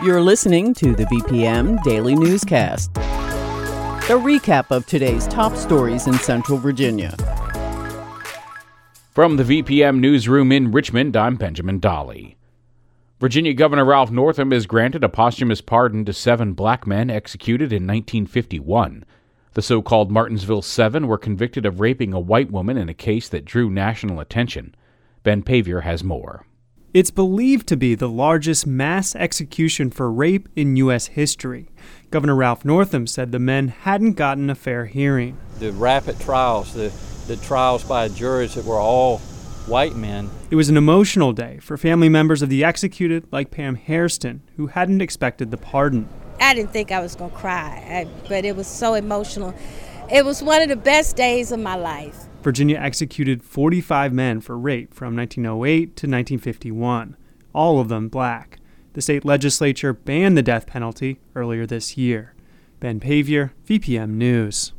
You're listening to the VPM Daily Newscast, a recap of today's top stories in Central Virginia. From the VPM Newsroom in Richmond, I'm Benjamin Dolly. Virginia Governor Ralph Northam has granted a posthumous pardon to seven black men executed in 1951. The so called Martinsville Seven were convicted of raping a white woman in a case that drew national attention. Ben Paviour has more. It's believed to be the largest mass execution for rape in U.S. history. Governor Ralph Northam said the men hadn't gotten a fair hearing. The rapid trials, the, the trials by juries that were all white men. It was an emotional day for family members of the executed, like Pam Hairston, who hadn't expected the pardon. I didn't think I was going to cry, I, but it was so emotional. It was one of the best days of my life. Virginia executed 45 men for rape from 1908 to 1951, all of them black. The state legislature banned the death penalty earlier this year. Ben Paviour, VPM News.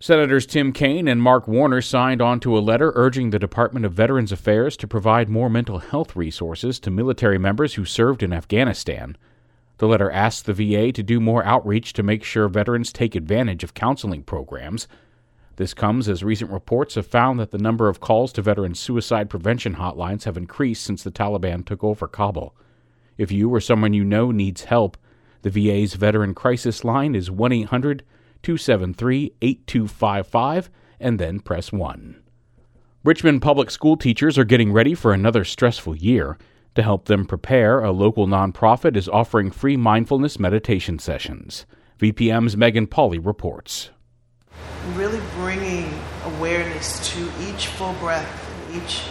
Senators Tim Kaine and Mark Warner signed onto a letter urging the Department of Veterans Affairs to provide more mental health resources to military members who served in Afghanistan. The letter asks the VA to do more outreach to make sure veterans take advantage of counseling programs. This comes as recent reports have found that the number of calls to veterans suicide prevention hotlines have increased since the Taliban took over Kabul. If you or someone you know needs help, the VA's Veteran Crisis Line is 1 800 273 8255 and then press 1. Richmond public school teachers are getting ready for another stressful year. To help them prepare, a local nonprofit is offering free mindfulness meditation sessions. VPM's Megan Pauley reports really awareness to each full breath and each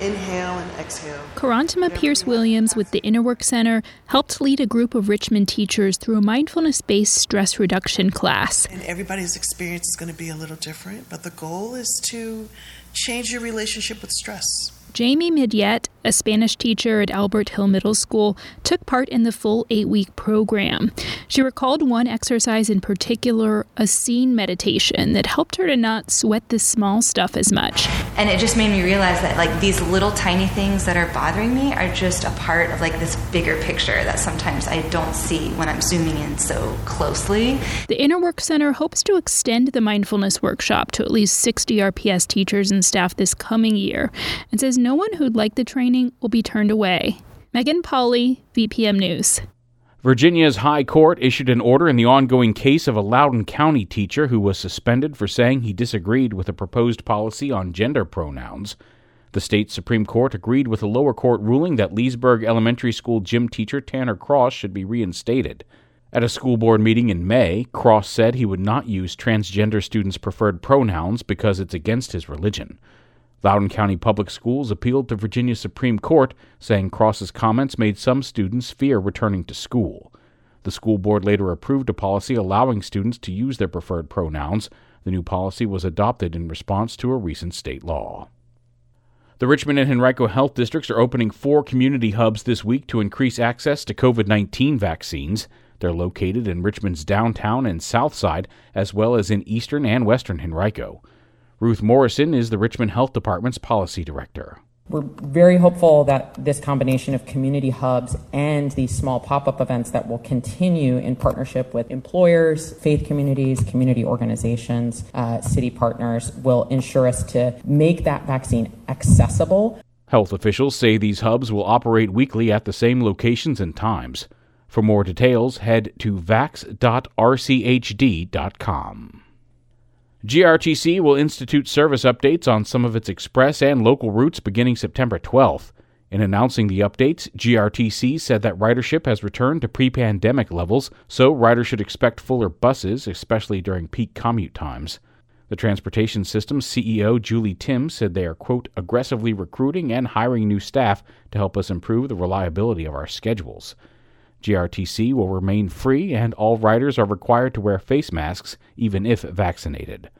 inhale and exhale. Karantama Pierce Williams with the Inner Work Center helped lead a group of Richmond teachers through a mindfulness based stress reduction class. And everybody's experience is going to be a little different, but the goal is to change your relationship with stress. Jamie Midyet, a Spanish teacher at Albert Hill Middle School, took part in the full eight week program. She recalled one exercise in particular, a scene meditation, that helped her to not sweat the small stuff as much. And it just made me realize that, like, these little tiny things that are bothering me are just a part of, like, this bigger picture that sometimes I don't see when I'm zooming in so closely. The Inner Work Center hopes to extend the mindfulness workshop to at least 60 RPS teachers and staff this coming year and says no one who'd like the training will be turned away. Megan Pauley, VPM News. Virginia's High Court issued an order in the ongoing case of a Loudoun County teacher who was suspended for saying he disagreed with a proposed policy on gender pronouns. The state Supreme Court agreed with a lower court ruling that Leesburg Elementary School gym teacher Tanner Cross should be reinstated. At a school board meeting in May, Cross said he would not use transgender students' preferred pronouns because it's against his religion. Loudoun County Public Schools appealed to Virginia Supreme Court, saying Cross's comments made some students fear returning to school. The school board later approved a policy allowing students to use their preferred pronouns. The new policy was adopted in response to a recent state law. The Richmond and Henrico Health Districts are opening four community hubs this week to increase access to COVID 19 vaccines. They're located in Richmond's downtown and south side, as well as in eastern and western Henrico. Ruth Morrison is the Richmond Health Department's policy director. We're very hopeful that this combination of community hubs and these small pop up events that will continue in partnership with employers, faith communities, community organizations, uh, city partners will ensure us to make that vaccine accessible. Health officials say these hubs will operate weekly at the same locations and times. For more details, head to vax.rchd.com. GRTC will institute service updates on some of its express and local routes beginning September 12th. In announcing the updates, GRTC said that ridership has returned to pre pandemic levels, so riders should expect fuller buses, especially during peak commute times. The transportation system's CEO, Julie Timm, said they are, quote, aggressively recruiting and hiring new staff to help us improve the reliability of our schedules. GRTC will remain free, and all riders are required to wear face masks even if vaccinated.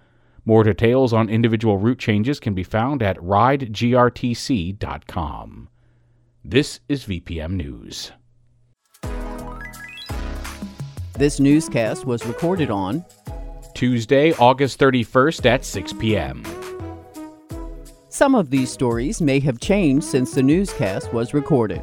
More details on individual route changes can be found at ridegrtc.com. This is VPM News. This newscast was recorded on Tuesday, August 31st at 6 p.m. Some of these stories may have changed since the newscast was recorded.